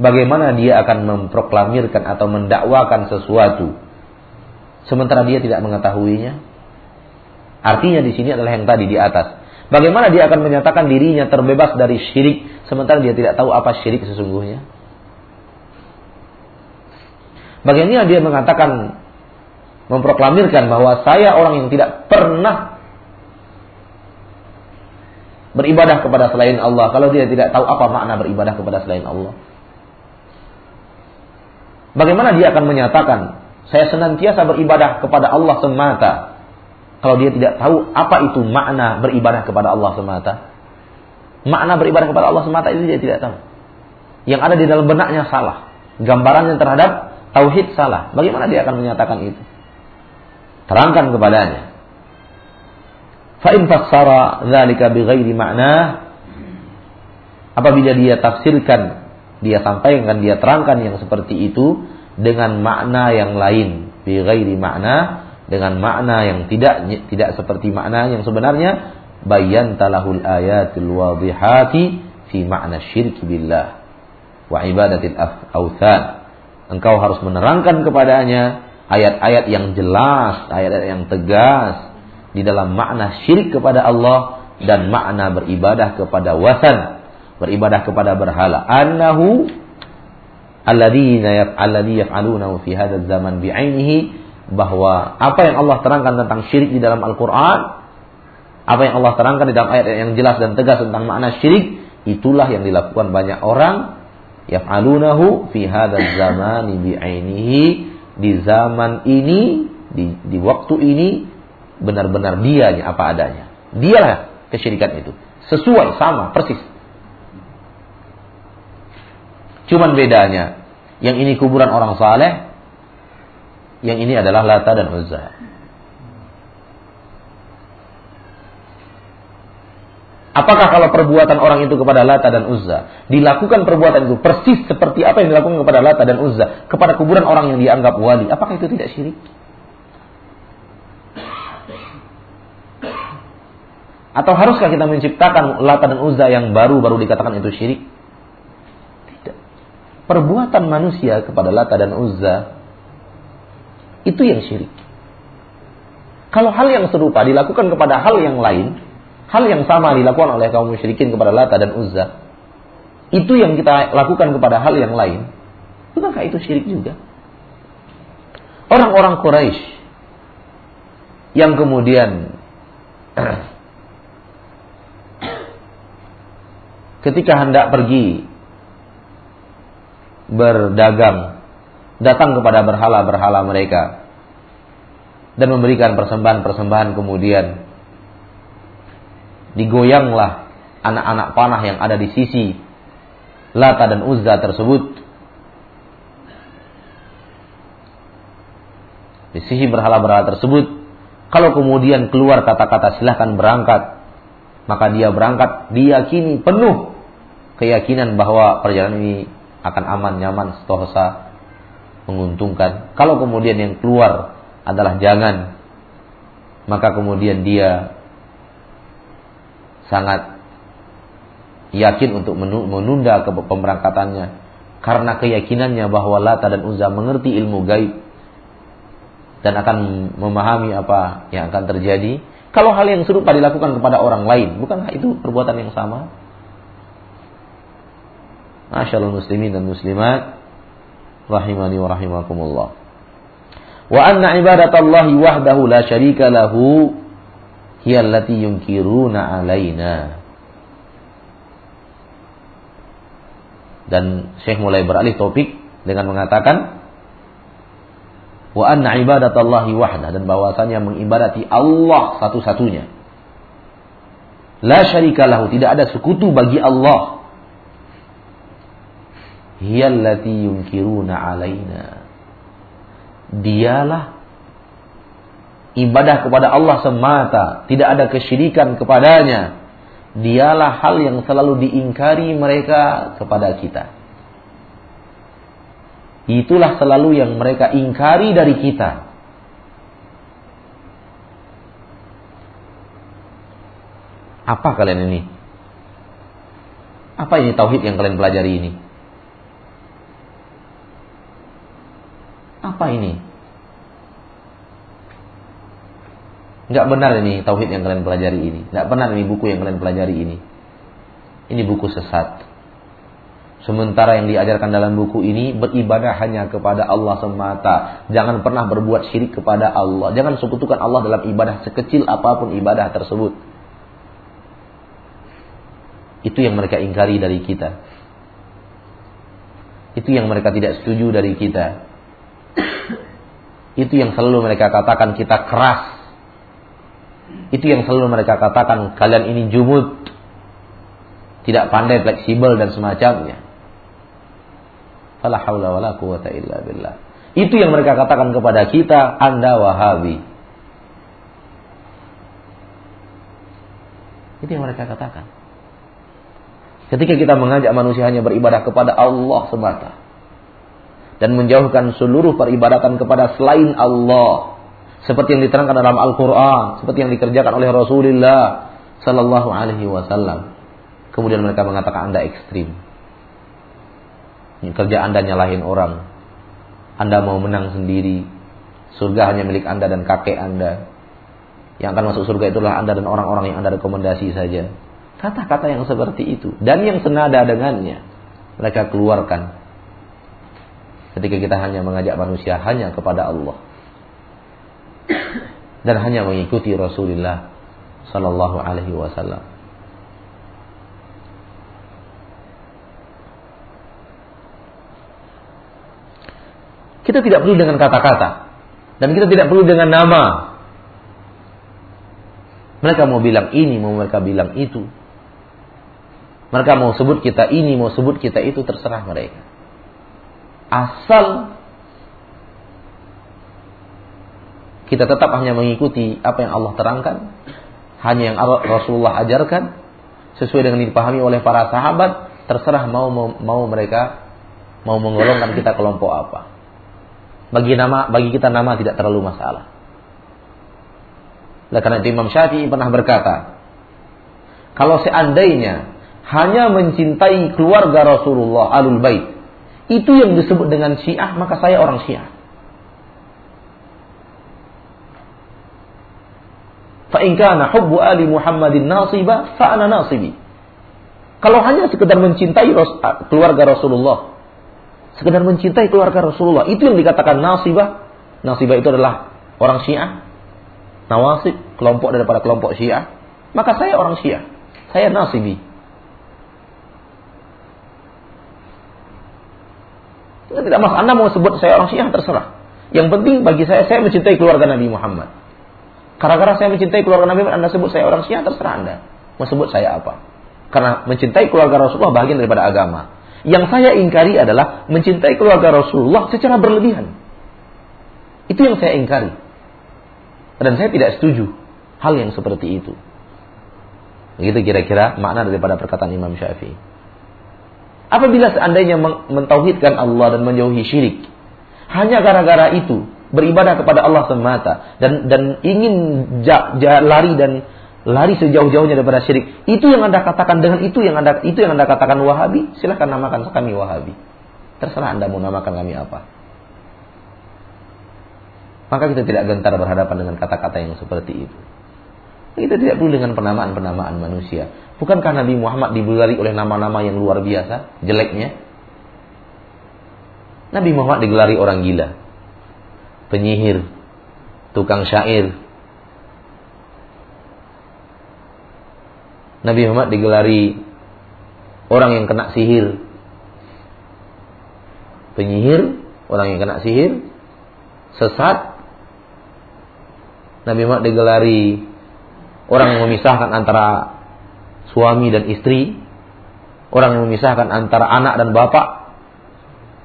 Speaker 1: Bagaimana dia akan memproklamirkan atau mendakwakan sesuatu sementara dia tidak mengetahuinya? Artinya di sini adalah yang tadi di atas Bagaimana dia akan menyatakan dirinya terbebas dari syirik sementara dia tidak tahu apa syirik sesungguhnya? Bagaimana dia mengatakan memproklamirkan bahwa saya orang yang tidak pernah beribadah kepada selain Allah kalau dia tidak tahu apa makna beribadah kepada selain Allah? Bagaimana dia akan menyatakan saya senantiasa beribadah kepada Allah semata kalau dia tidak tahu apa itu makna beribadah kepada Allah semata. Makna beribadah kepada Allah semata itu dia tidak tahu. Yang ada di dalam benaknya salah. Gambarannya terhadap tauhid salah. Bagaimana dia akan menyatakan itu? Terangkan kepadanya. Fa in fassara dzalika bighairi makna apabila dia tafsirkan, dia sampaikan, dia terangkan yang seperti itu dengan makna yang lain, bighairi makna dengan makna yang tidak tidak seperti makna yang sebenarnya bayan talahul ayatul wadihati fi makna syirk billah wa ibadatil authan engkau harus menerangkan kepadanya ayat-ayat yang jelas ayat-ayat yang tegas di dalam makna syirik kepada Allah dan makna beribadah kepada wasan beribadah kepada berhala. Annahu alladzi yaf'alunahu fi hadzal zaman bi'ainihi bahwa apa yang Allah terangkan tentang syirik di dalam Al-Quran, apa yang Allah terangkan di dalam ayat yang jelas dan tegas tentang makna syirik, itulah yang dilakukan banyak orang yaf'alunahu fi hadzal zamani bi'ainihi di zaman ini di, di waktu ini benar-benar dianya apa adanya. Dialah kesyirikan itu. Sesuai sama persis. Cuman bedanya yang ini kuburan orang saleh Yang ini adalah Lata dan Uzza. Apakah kalau perbuatan orang itu kepada Lata dan Uzza dilakukan perbuatan itu persis seperti apa yang dilakukan kepada Lata dan Uzza kepada kuburan orang yang dianggap wali? Apakah itu tidak syirik? Atau haruskah kita menciptakan Lata dan Uzza yang baru-baru dikatakan itu syirik? Tidak. Perbuatan manusia kepada Lata dan Uzza itu yang syirik. Kalau hal yang serupa dilakukan kepada hal yang lain, hal yang sama dilakukan oleh kaum musyrikin kepada Lata dan Uzza, itu yang kita lakukan kepada hal yang lain, bukankah itu syirik juga? Orang-orang Quraisy yang kemudian ketika hendak pergi berdagang datang kepada berhala-berhala mereka dan memberikan persembahan-persembahan kemudian digoyanglah anak-anak panah yang ada di sisi Lata dan Uzza tersebut. Di sisi berhala-berhala tersebut, kalau kemudian keluar kata-kata silahkan berangkat, maka dia berangkat diyakini penuh keyakinan bahwa perjalanan ini akan aman, nyaman, setosa, menguntungkan. Kalau kemudian yang keluar adalah jangan, maka kemudian dia sangat yakin untuk menunda ke pemberangkatannya karena keyakinannya bahwa Lata dan Uzza mengerti ilmu gaib dan akan memahami apa yang akan terjadi. Kalau hal yang serupa dilakukan kepada orang lain, bukankah itu perbuatan yang sama? Masyaallah muslimin dan muslimat rahimani wa rahimakumullah. Wa anna ibadatallahi wahdahu la syarika lahu hiya allati yunkiruna alaina. Dan Syekh mulai beralih topik dengan mengatakan wa anna ibadatallahi wahda dan bahwasanya mengibadati Allah satu-satunya. La syarika lahu, tidak ada sekutu bagi Allah. Hiyallati yunkiruna alaina. Dialah ibadah kepada Allah semata, tidak ada kesyirikan kepadanya. Dialah hal yang selalu diingkari mereka kepada kita. Itulah selalu yang mereka ingkari dari kita. Apa kalian ini? Apa ini tauhid yang kalian pelajari ini? Apa ini? Nggak benar ini tauhid yang kalian pelajari ini. Nggak benar ini buku yang kalian pelajari ini. Ini buku sesat. Sementara yang diajarkan dalam buku ini beribadah hanya kepada Allah semata. Jangan pernah berbuat syirik kepada Allah. Jangan sekutukan Allah dalam ibadah sekecil apa pun ibadah tersebut. Itu yang mereka ingkari dari kita. Itu yang mereka tidak setuju dari kita. Itu yang selalu mereka katakan kita keras itu yang selalu mereka katakan, kalian ini jumud. Tidak pandai, fleksibel dan semacamnya. Itu yang mereka katakan kepada kita, Anda Wahabi. Itu yang mereka katakan. Ketika kita mengajak manusia hanya beribadah kepada Allah semata dan menjauhkan seluruh peribadatan kepada selain Allah, seperti yang diterangkan dalam Al-Qur'an, seperti yang dikerjakan oleh Rasulullah sallallahu alaihi wasallam. Kemudian mereka mengatakan Anda ekstrim. Kerja Anda nyalahin orang. Anda mau menang sendiri. Surga hanya milik Anda dan kakek Anda. Yang akan masuk surga itulah Anda dan orang-orang yang Anda rekomendasi saja. Kata-kata yang seperti itu dan yang senada dengannya mereka keluarkan ketika kita hanya mengajak manusia hanya kepada Allah dan hanya mengikuti Rasulullah Sallallahu Alaihi Wasallam. Kita tidak perlu dengan kata-kata dan kita tidak perlu dengan nama. Mereka mau bilang ini, mau mereka bilang itu. Mereka mau sebut kita ini, mau sebut kita itu terserah mereka. Asal kita tetap hanya mengikuti apa yang Allah terangkan, hanya yang Rasulullah ajarkan, sesuai dengan dipahami oleh para sahabat, terserah mau mau mereka mau menggolongkan kita kelompok apa. Bagi nama bagi kita nama tidak terlalu masalah. Oleh karena itu Imam Syafi'i pernah berkata, kalau seandainya hanya mencintai keluarga Rasulullah alul bait, itu yang disebut dengan Syiah, maka saya orang Syiah. Fa'in kana hubbu ali Muhammadin nasiba, fa'ana nasibi. Kalau hanya sekedar mencintai keluarga Rasulullah, sekedar mencintai keluarga Rasulullah, itu yang dikatakan nasibah. Nasibah itu adalah orang Syiah. Nawasib, kelompok daripada kelompok Syiah. Maka saya orang Syiah. Saya nasibi. Tidak masalah. Anda mau sebut saya orang Syiah terserah. Yang penting bagi saya, saya mencintai keluarga Nabi Muhammad. Karena saya mencintai keluarga Nabi Anda sebut saya orang Syiah terserah Anda. Mau sebut saya apa? Karena mencintai keluarga Rasulullah bagian daripada agama. Yang saya ingkari adalah mencintai keluarga Rasulullah secara berlebihan. Itu yang saya ingkari. Dan saya tidak setuju hal yang seperti itu. Begitu kira-kira makna daripada perkataan Imam Syafi'i. Apabila seandainya mentauhidkan Allah dan menjauhi syirik, hanya gara-gara itu beribadah kepada Allah semata dan dan ingin ja, ja, lari dan lari sejauh-jauhnya daripada syirik. Itu yang Anda katakan dengan itu yang Anda itu yang Anda katakan Wahabi, silahkan namakan kami Wahabi. Terserah Anda mau namakan kami apa. Maka kita tidak gentar berhadapan dengan kata-kata yang seperti itu. Kita tidak perlu dengan penamaan-penamaan manusia. Bukankah Nabi Muhammad dibulari oleh nama-nama yang luar biasa, jeleknya? Nabi Muhammad digelari orang gila penyihir, tukang syair. Nabi Muhammad digelari orang yang kena sihir. Penyihir, orang yang kena sihir, sesat. Nabi Muhammad digelari orang yang memisahkan antara suami dan istri, orang yang memisahkan antara anak dan bapak,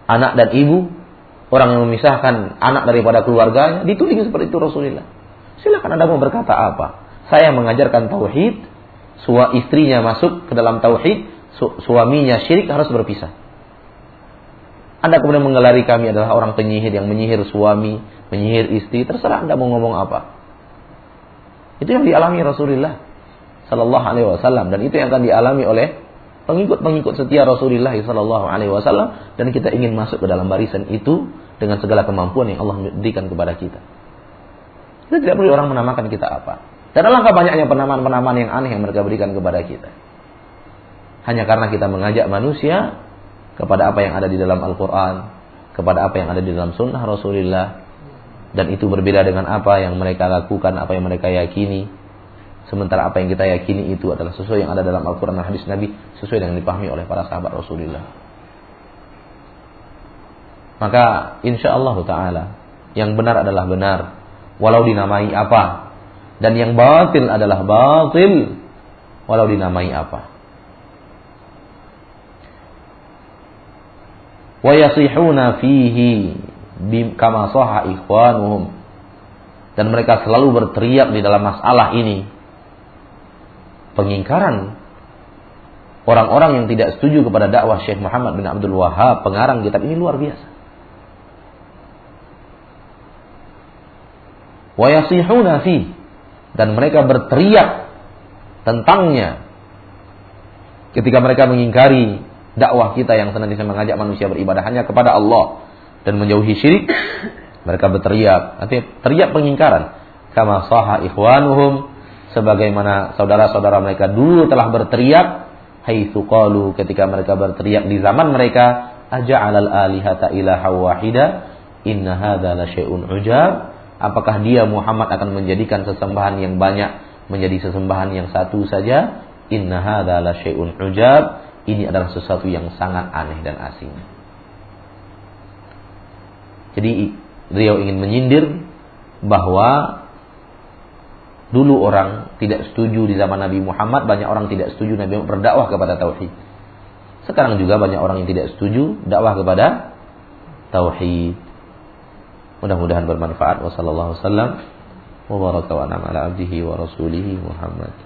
Speaker 1: anak dan ibu, orang yang memisahkan anak daripada keluarganya, dituding seperti itu Rasulullah. Silakan Anda mau berkata apa? Saya mengajarkan tauhid, sua istrinya masuk ke dalam tauhid, su suaminya syirik harus berpisah. Anda kemudian menggelari kami adalah orang penyihir yang menyihir suami, menyihir istri, terserah Anda mau ngomong apa. Itu yang dialami Rasulullah Sallallahu Alaihi Wasallam dan itu yang akan dialami oleh pengikut-pengikut setia Rasulullah Sallallahu Alaihi Wasallam dan kita ingin masuk ke dalam barisan itu dengan segala kemampuan yang Allah berikan kepada kita. Kita tidak perlu orang menamakan kita apa. Dan alangkah banyaknya penamaan-penamaan yang aneh yang mereka berikan kepada kita. Hanya karena kita mengajak manusia kepada apa yang ada di dalam Al-Quran, kepada apa yang ada di dalam Sunnah Rasulullah, dan itu berbeda dengan apa yang mereka lakukan, apa yang mereka yakini. Sementara apa yang kita yakini itu adalah sesuai yang ada dalam Al-Quran dan hadis Nabi, sesuai dengan dipahami oleh para sahabat Rasulullah. Maka insya Allah Taala yang benar adalah benar, walau dinamai apa, dan yang batil adalah batil, walau dinamai apa. Wayasihuna fihi kama ikhwanuhum. Dan mereka selalu berteriak di dalam masalah ini. Pengingkaran. Orang-orang yang tidak setuju kepada dakwah Syekh Muhammad bin Abdul Wahab pengarang kitab ini luar biasa. Fi. Dan mereka berteriak tentangnya. Ketika mereka mengingkari dakwah kita yang senantiasa mengajak manusia beribadah hanya kepada Allah dan menjauhi syirik mereka berteriak artinya teriak pengingkaran kama saha ikhwanuhum sebagaimana saudara-saudara mereka dulu telah berteriak haitsu qalu ketika mereka berteriak di zaman mereka aja'alal alihata ilaha wahida inna hadza la syai'un ujab Apakah dia Muhammad akan menjadikan sesembahan yang banyak menjadi sesembahan yang satu saja? Inna hadza la syai'un ujab. Ini adalah sesuatu yang sangat aneh dan asing. Jadi beliau ingin menyindir bahwa dulu orang tidak setuju di zaman Nabi Muhammad, banyak orang tidak setuju Nabi Muhammad berdakwah kepada tauhid. Sekarang juga banyak orang yang tidak setuju dakwah kepada tauhid. Mudah-mudahan bermanfaat. Wassalamualaikum wa baraka wa ala abdihi wa rasulihi Muhammad